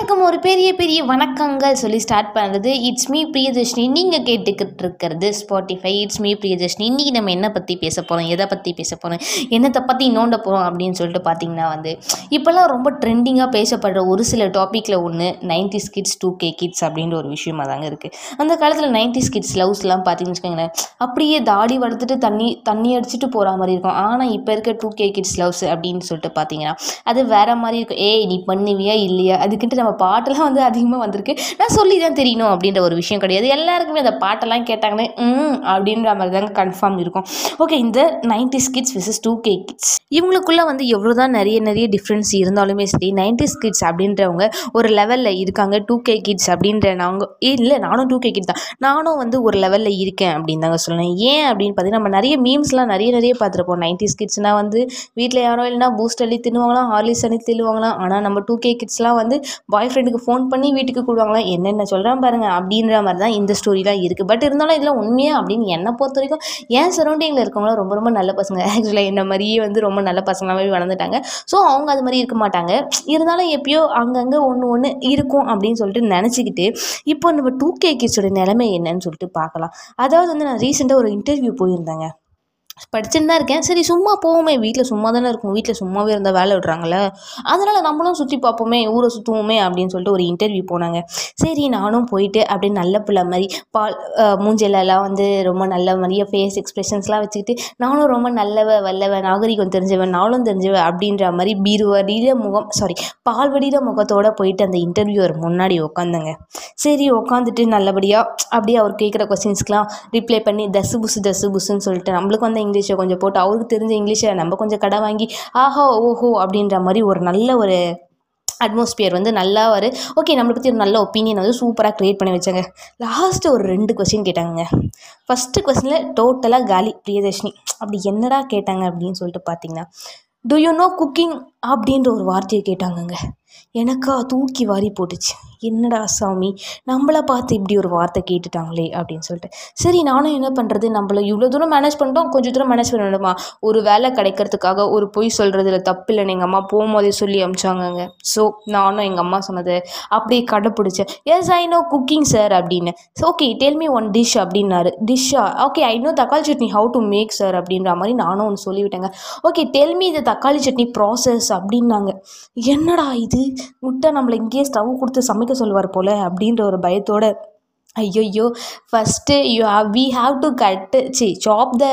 எல்லாருக்கும் ஒரு பெரிய பெரிய வணக்கங்கள் சொல்லி ஸ்டார்ட் பண்ணுறது இட்ஸ் மீ பிரியதர்ஷினி நீங்கள் கேட்டுக்கிட்டு இருக்கிறது ஸ்பாட்டிஃபை இட்ஸ் மீ பிரியதர்ஷினி இன்றைக்கி நம்ம என்ன பற்றி பேச போகிறோம் எதை பற்றி பேச போகிறோம் என்னத்தை பற்றி நோண்ட போகிறோம் அப்படின்னு சொல்லிட்டு பார்த்தீங்கன்னா வந்து இப்போல்லாம் ரொம்ப ட்ரெண்டிங்காக பேசப்படுற ஒரு சில டாப்பிக்கில் ஒன்று ninety kids two K kids அப்படின்ற ஒரு விஷயமா தாங்க இருக்குது அந்த காலத்தில் நைன்டி கிட்ஸ் லவ்ஸ்லாம் பார்த்தீங்கன்னு வச்சுக்கோங்களேன் அப்படியே தாடி வளர்த்துட்டு தண்ணி தண்ணி அடிச்சுட்டு போகிற மாதிரி இருக்கும். ஆனால் இப்போ இருக்க டூ கே கிட்ஸ் லவ்ஸ் அப்படின்னு சொல்லிட்டு பார்த்தீங்கன்னா அது வேற மாதிரி இருக்கும். ஏய் நீ பண்ணுவியா? இல்லையா? அதுக்கிட்ட நம்ம பாட்டெல்லாம் வந்து அதிகமாக வந்திருக்கு. நான் சொல்லி தான் தெரியணும் அப்படின்ற ஒரு விஷயம் கிடையாது. எல்லாருக்குமே அந்த பாட்டெல்லாம் கேட்டாங்கன்னா ம் அப்படின்ற மாதிரி தாங்க கன்ஃபார்ம் இருக்கும். ஓகே இந்த ninety kids versus two K kids இவங்களுக்குள்ள வந்து எவ்வளோ தான் நிறைய நிறைய டிஃப்ரென்ஸ் இருந்தாலுமே சரி நைன்டி கிட்ஸ் அப்படின்றவங்க ஒரு லெவலில் இருக்காங்க. டூ கே கிட்ஸ் அப்படின்ற நாங்கள் இல்லை நானும் டூ கே கிட் தான். நானும் வந்து ஒரு லெவலில் இருக்கேன் அப்படின்னு தாங்க சொல்லணும் ஏன் அப்படின்னு பார்த்தீங்கன்னா நம்ம நிறைய மீம்ஸ்லாம் நிறைய நிறைய பார்த்துருப்போம். நைன்டி கிட்ஸ்னால் வந்து வீட்டில் யாரோ இல்லைனா பூஸ்ட் அள்ளி தின்னுவாங்களாம் ஹார்லிஸ் அள்ளி தின்னுவாங்களாம். ஆனால் நம்ம டூ கே கிட்ஸ்லாம் வந்து பாய் ஃப்ரெண்டுக்கு ஃபோன் பண்ணி வீட்டுக்கு கூடுவாங்களா? என்னென்ன சொல்கிறேன் பாருங்கள் அப்படின்ற மாதிரி தான் இந்த ஸ்டோரிலாம் இருக்குது பட் இருந்தாலும் இதில் உண்மையாக அப்படின்னு என்னை பொறுத்த வரைக்கும் என் சரௌண்டிங்கில் இருக்கவங்களாம் ரொம்ப ரொம்ப நல்ல பசங்க? ஆக்சுவலாக என்ன மாதிரியே வந்து ரொம்ப நல்ல பசங்களாகவே வளர்ந்துட்டாங்க. ஸோ அவங்க அது மாதிரி இருக்க மாட்டாங்க. இருந்தாலும் எப்பயோ அங்கங்கே ஒன்று ஒன்று இருக்கும் அப்படின்னு சொல்லிட்டு நினச்சிக்கிட்டு இப்போ நம்ம டூ கே கிட்ஸோட நிலைமை என்னன்னு சொல்லிட்டு பார்க்கலாம். அதாவது வந்து நான் ரீசெண்டாக ஒரு இன்டர்வியூ போயிருந்தேங்க. படிச்சுட்டு தான் இருக்கேன். சரி சும்மா போவோமே. வீட்டில் சும்மா தானே இருக்கும் வீட்டில் சும்மாவே இருந்தால் வேலை விடுறாங்கள அதனால் நம்மளும் சுற்றி பார்ப்போமே. ஊரை சுற்றுவோமே அப்படின்னு சொல்லிட்டு ஒரு இன்டர்வியூ போனாங்க. சரி நானும் போயிட்டு அப்படியே நல்ல பிள்ளை மாதிரி பால் மூஞ்சிலெல்லாம் வந்து ரொம்ப நல்ல மாதிரியே ஃபேஸ் எக்ஸ்பிரஷன்ஸ்லாம் வச்சுக்கிட்டு நானும் ரொம்ப நல்லவ வல்லவ நாகரிகம் தெரிஞ்சவன் நானும் தெரிஞ்சவன் அப்படின்ற மாதிரி பீருவடியில முகம் சாரி பால் வடிகிற முகத்தோடு போயிட்டு அந்த இன்டர்வியூவர் முன்னாடி உட்காந்தங்க சரி உட்காந்துட்டு நல்லபடியாக அப்படியே அவர் கேட்குற கொஸ்டின்ஸ்க்கெலாம் ரிப்ளை பண்ணி தசு புசு தசு புசுன்னு சொல்லிட்டு நம்மளுக்கு வந்த இங்கிலீஷை கொஞ்சம் போட்டு அவருக்கு தெரிஞ்ச இங்கிலீஷை நம்ம கொஞ்சம் கடை வாங்கி ஆஹா ஓஹோ அப்படின்ற மாதிரி ஒரு நல்ல ஒரு அட்மாஸ்பியர் வந்து நல்லா ஒரு ஓகே நம்மளை பற்றி ஒரு நல்ல ஒப்பீனியன் வந்து சூப்பராக க்ரியேட் பண்ணி வச்சாங்க. லாஸ்ட்டு ஒரு ரெண்டு கொஸ்டின் கேட்டாங்க ஃபஸ்ட்டு கொஸ்டினில் டோட்டலாக காலி பிரியதர்ஷினி. அப்படி என்னடா கேட்டாங்க அப்படின்னு சொல்லிட்டு பார்த்தீங்கன்னா டு யூ நோ குக்கிங் அப்படின்ற ஒரு வார்த்தையை கேட்டாங்கங்க. எனக்கா தூக்கி வாரி போட்டுச்சு. என்னடா சாமி? நம்மளை பார்த்து இப்படி ஒரு வார்த்தை கேட்டுட்டாங்களே அப்படின்னு சொல்லிட்டு. சரி நானும் என்ன பண்ணுறது நம்மள இவ்வளோ தூரம் மேனேஜ் பண்ணிட்டோம் கொஞ்சம் தூரம் மேனேஜ் பண்ணணுமா? ஒரு வேலை கிடைக்கிறதுக்காக ஒரு பொய் சொல்கிறதுல தப்பு இல்லைன்னு எங்கள் அம்மா போகும்போதே சொல்லி அமிச்சாங்கங்க. ஸோ நானும் எங்கள் அம்மா சொன்னது அப்படியே கடைப்பிடிச்சேன் yes I know cooking sir அப்படின்னு. Okay tell me one dish அப்படின்னாரு. டிஷ்ஷா okay I know thakkali chutney how to make sir அப்படின்ற மாதிரி நானும் ஒன்று சொல்லிவிட்டேங்க. ஓகே டெல் மீ இது தக்காளி சட்னி ப்ராசஸ் அப்படின்னாங்க. என்னடா இது? முட்டை நம்மளை இங்கேயே ஸ்டவ் கொடுத்து சமைக்க சொல்வார் போல் அப்படின்ற ஒரு பயத்தோட ஐயோ first you have we have to cut C chop the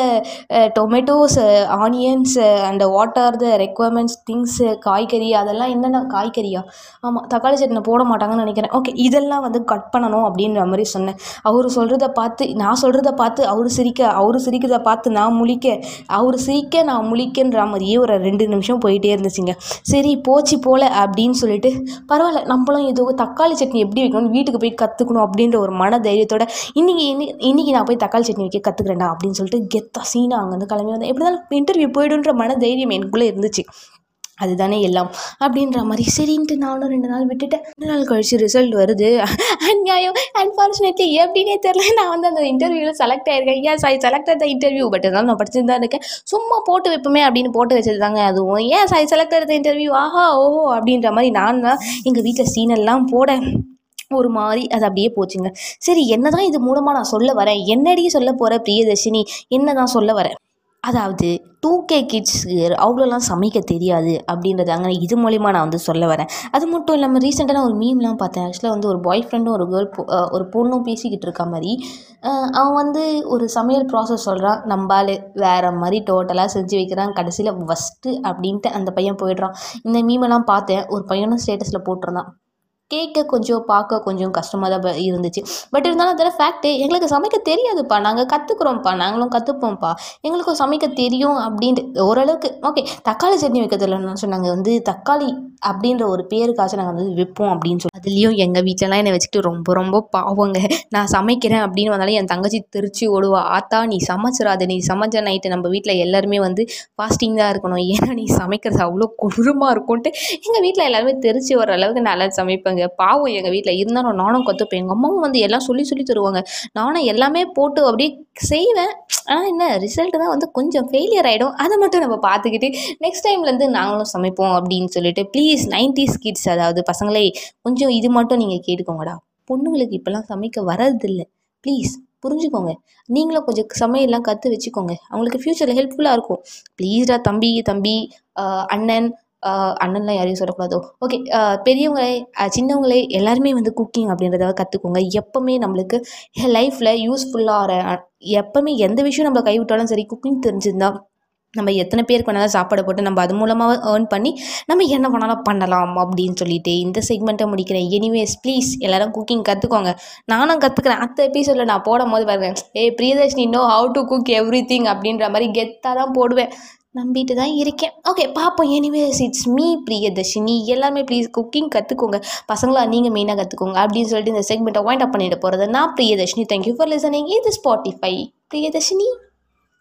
tomatoes onions and what are the requirements things காய்கறி அதெல்லாம் என்னென்ன காய்கறியா? ஆமாம் தக்காளி சட்னி போட மாட்டாங்கன்னு நினைக்கிறேன். ஓகே இதெல்லாம் வந்து கட் பண்ணணும் அப்படின்ற மாதிரி சொன்னேன். அவர் சொல்கிறத பார்த்து நான் சொல்கிறத பார்த்து அவர் சிரிக்க அவர் சிரிக்கிறத பார்த்து நான் முழிக்க அவர் சிரிக்க நான் முழிக்கன்ற மாதிரியே ஒரு ரெண்டு நிமிஷம் போயிட்டே இருந்துச்சுங்க. சரி போச்சு போல அப்படின்னு சொல்லிட்டு பரவாயில்ல நம்மளும் ஏதோ தக்காளி சட்னி எப்படி வைக்கணும்னு வீட்டுக்கு போய் கற்றுக்கணும் அப்படின்ற ஒரு மன மன தைரியத்தோட இன்னைக்கு இன்னைக்கு நான் போய் தக்காளி சட்னி வைக்க கற்றுக்கிறேன்டா அப்படின்னு சொல்லிட்டு கெத்தா சீனா அங்கேருந்து கிளம்பி வந்தேன் எப்படி இருந்தாலும் இன்டர்வியூ போயிடுன்ற மன தைரியம் எனக்குள்ளே இருந்துச்சு. அதுதானே எல்லாம். அப்படின்ற மாதிரி சரின்ட்டு நானும் ரெண்டு நாள் விட்டுட்டேன். ரெண்டு நாள் கழிச்சு ரிசல்ட் வருது. அநியாயம் அன்ஃபார்ச்சுனேட்லி எப்படின்னே தெரில நான் வந்து அந்த இன்டர்வியூவில் செலக்ட் ஆயிருக்கேன். ஏன் Sai select the interview but இருந்தாலும் நான் படிச்சுட்டு தான் இருக்கேன். சும்மா போட்டு வைப்போமே அப்படின்னு போட்டு வச்சது தாங்க அதுவும். ஏன் சாய் செலக்ட் த இன்டர்வியூ ஆஹா ஓஹோ அப்படின்ற மாதிரி நான் தான் எங்கள் வீட்டில் சீனெல்லாம் போட ஒரு மாதிரி அது அப்படியே போச்சுங்க. சரி என்னதான் இது மூலமாக நான் சொல்ல வரேன். என்னடி சொல்ல போகிற பிரியதர்ஷினி? என்ன தான் சொல்ல வரேன்? அதாவது டூ கே கிட்ஸ்க்கு அவ்வளோலாம் சமைக்க தெரியாது அப்படின்றது அங்கே இது மூலிமா நான் வந்து சொல்ல வரேன். அது மட்டும் இல்லாமல் ரீசெண்டாக நான் ஒரு மீம்லாம் பார்த்தேன். ஆக்சுவலாக வந்து ஒரு பாய் ஃப்ரெண்டும் ஒரு கேர்ள் ஒரு பொண்ணும் பேசிக்கிட்டு இருக்க மாதிரி. அவன் வந்து ஒரு சமையல் ப்ராசஸ் சொல்கிறான் நம்பால் வேறு மாதிரி டோட்டலாக செஞ்சு வைக்கிறான். கடைசியில் ஃபஸ்ட்டு அப்படின்ட்டு அந்த பையன் போயிடுறான். இந்த மீமெல்லாம் பார்த்தேன். ஒரு பையனும் ஸ்டேட்டஸில் போட்டிருந்தான். கேட்க கொஞ்சம் பார்க்க கொஞ்சம் கஷ்டமாக தான் இருந்துச்சு. பட் இருந்தாலும் அதில் ஃபேக்ட்டு எங்களுக்கு சமைக்க தெரியாதுப்பா. நாங்கள் கற்றுக்குறோம்ப்பா நாங்களும் கற்றுப்போம்ப்பா எங்களுக்கும் சமைக்க தெரியும் அப்படின்ட்டு ஓரளவுக்கு ஓகே தக்காளி சட்னி வைக்க தெரியலன்னு சொன்னாங்க? வந்து தக்காளி அப்படின்ற ஒரு பேருக்காச்சும் நாங்கள் வந்து விற்போம் அப்படின்னு சொல்லி. அதுலேயும் எங்கள் வீட்டிலலாம் என்னை வச்சுக்கிட்டு ரொம்ப ரொம்ப பாவங்க. நான் சமைக்கிறேன் அப்படின்னு வந்தாலும் என் தங்கச்சி திருச்சி ஓடுவா ஆத்தா நீ சமைச்சிடாது நீ சமைச்ச நைட்டு நம்ம வீட்டில் எல்லாருமே வந்து ஃபாஸ்டிங் தான் இருக்கணும். ஏன்னா நீ சமைக்கிறது அவ்வளோ கொடூரமாக இருக்கும்ன்ட்டு எங்கள் வீட்டில் எல்லாருமே தெரிச்சு வர அளவுக்கு நல்லா சமைப்பேங்க. பாவம் எங்கள் வீட்டில் இருந்தாலும் நானும் கற்றுப்பேன் எங்கள் அம்மாவும் வந்து எல்லாம் சொல்லி சொல்லி தருவாங்க. நானும் எல்லாமே போட்டு அப்படியே செய்வேன். ஆனால் என்ன? ரிசல்ட்டு தான் வந்து கொஞ்சம் ஃபெயிலியர் ஆகிடும் அதை மட்டும் நம்ம பார்த்துக்கிட்டு நெக்ஸ்ட் டைம்லேருந்து நாங்களும் சமைப்போம் அப்படின்னு சொல்லிட்டு. ப்ளீஸ் ப்ளீஸ் நைன்டிஸ் கிட்ஸ் அதாவது பசங்களே கொஞ்சம் இது மட்டும் நீங்கள் கேட்டுக்கோங்கடா. பொண்ணுங்களுக்கு இப்போல்லாம் சமைக்க வரதில்லை ப்ளீஸ் புரிஞ்சுக்கோங்க. நீங்களும் கொஞ்சம் சமையல்லாம் கற்று வச்சுக்கோங்க. அவங்களுக்கு ஃப்யூச்சரில் ஹெல்ப்ஃபுல்லாக இருக்கும். ப்ளீஸ்டா தம்பி தம்பி அண்ணன் அண்ணன்லாம் யாரையும் சொல்லக்கூடாதோ. ஓகே பெரியவங்களே சின்னவங்களே எல்லாருமே வந்து குக்கிங் அப்படின்றத கற்றுக்கோங்க எப்போவுமே நம்மளுக்கு லைஃப்பில் யூஸ்ஃபுல்லாக எப்போவுமே எந்த விஷயம் நம்மளை கைவிட்டாலும் சரி குக்கிங் தெரிஞ்சிருந்தால் நம்ம எத்தனை பேருக்கு வேணாலும் சாப்பாடு போட்டு நம்ம அது மூலமாக ஏர்ன் பண்ணி நம்ம என்ன வேணாலும் பண்ணலாம் அப்படின்னு சொல்லிட்டு இந்த செக்மெண்ட்டை முடிக்கிறேன். எனிவேஸ் ப்ளீஸ் எல்லாரும் குக்கிங் கற்றுக்கோங்க நானும் கற்றுக்கிறேன் அடுத்த எபிசோடில் நான் போடும் போது பாருங்க. ஏய் Priyadarshini know how to cook everything அப்படின்ற மாதிரி கெத்தாக தான் போடுவேன். நம்பிட்டு தான் இருக்கேன். ஓகே பார்ப்போம். Anyways it's me Priyadarshini. எல்லாமே ப்ளீஸ் குக்கிங் கற்றுக்கோங்க பசங்களா நீங்கள் மெயினாக கற்றுக்கோங்க அப்படின்னு சொல்லிட்டு இந்த செக்மெண்ட்டை வாயிண்ட் அப் பண்ணிட்டு போகிறது நான் Priyadarshini. Thank you for listening இது ஸ்பாட்டிஃபை பிரியதர்ஷினி.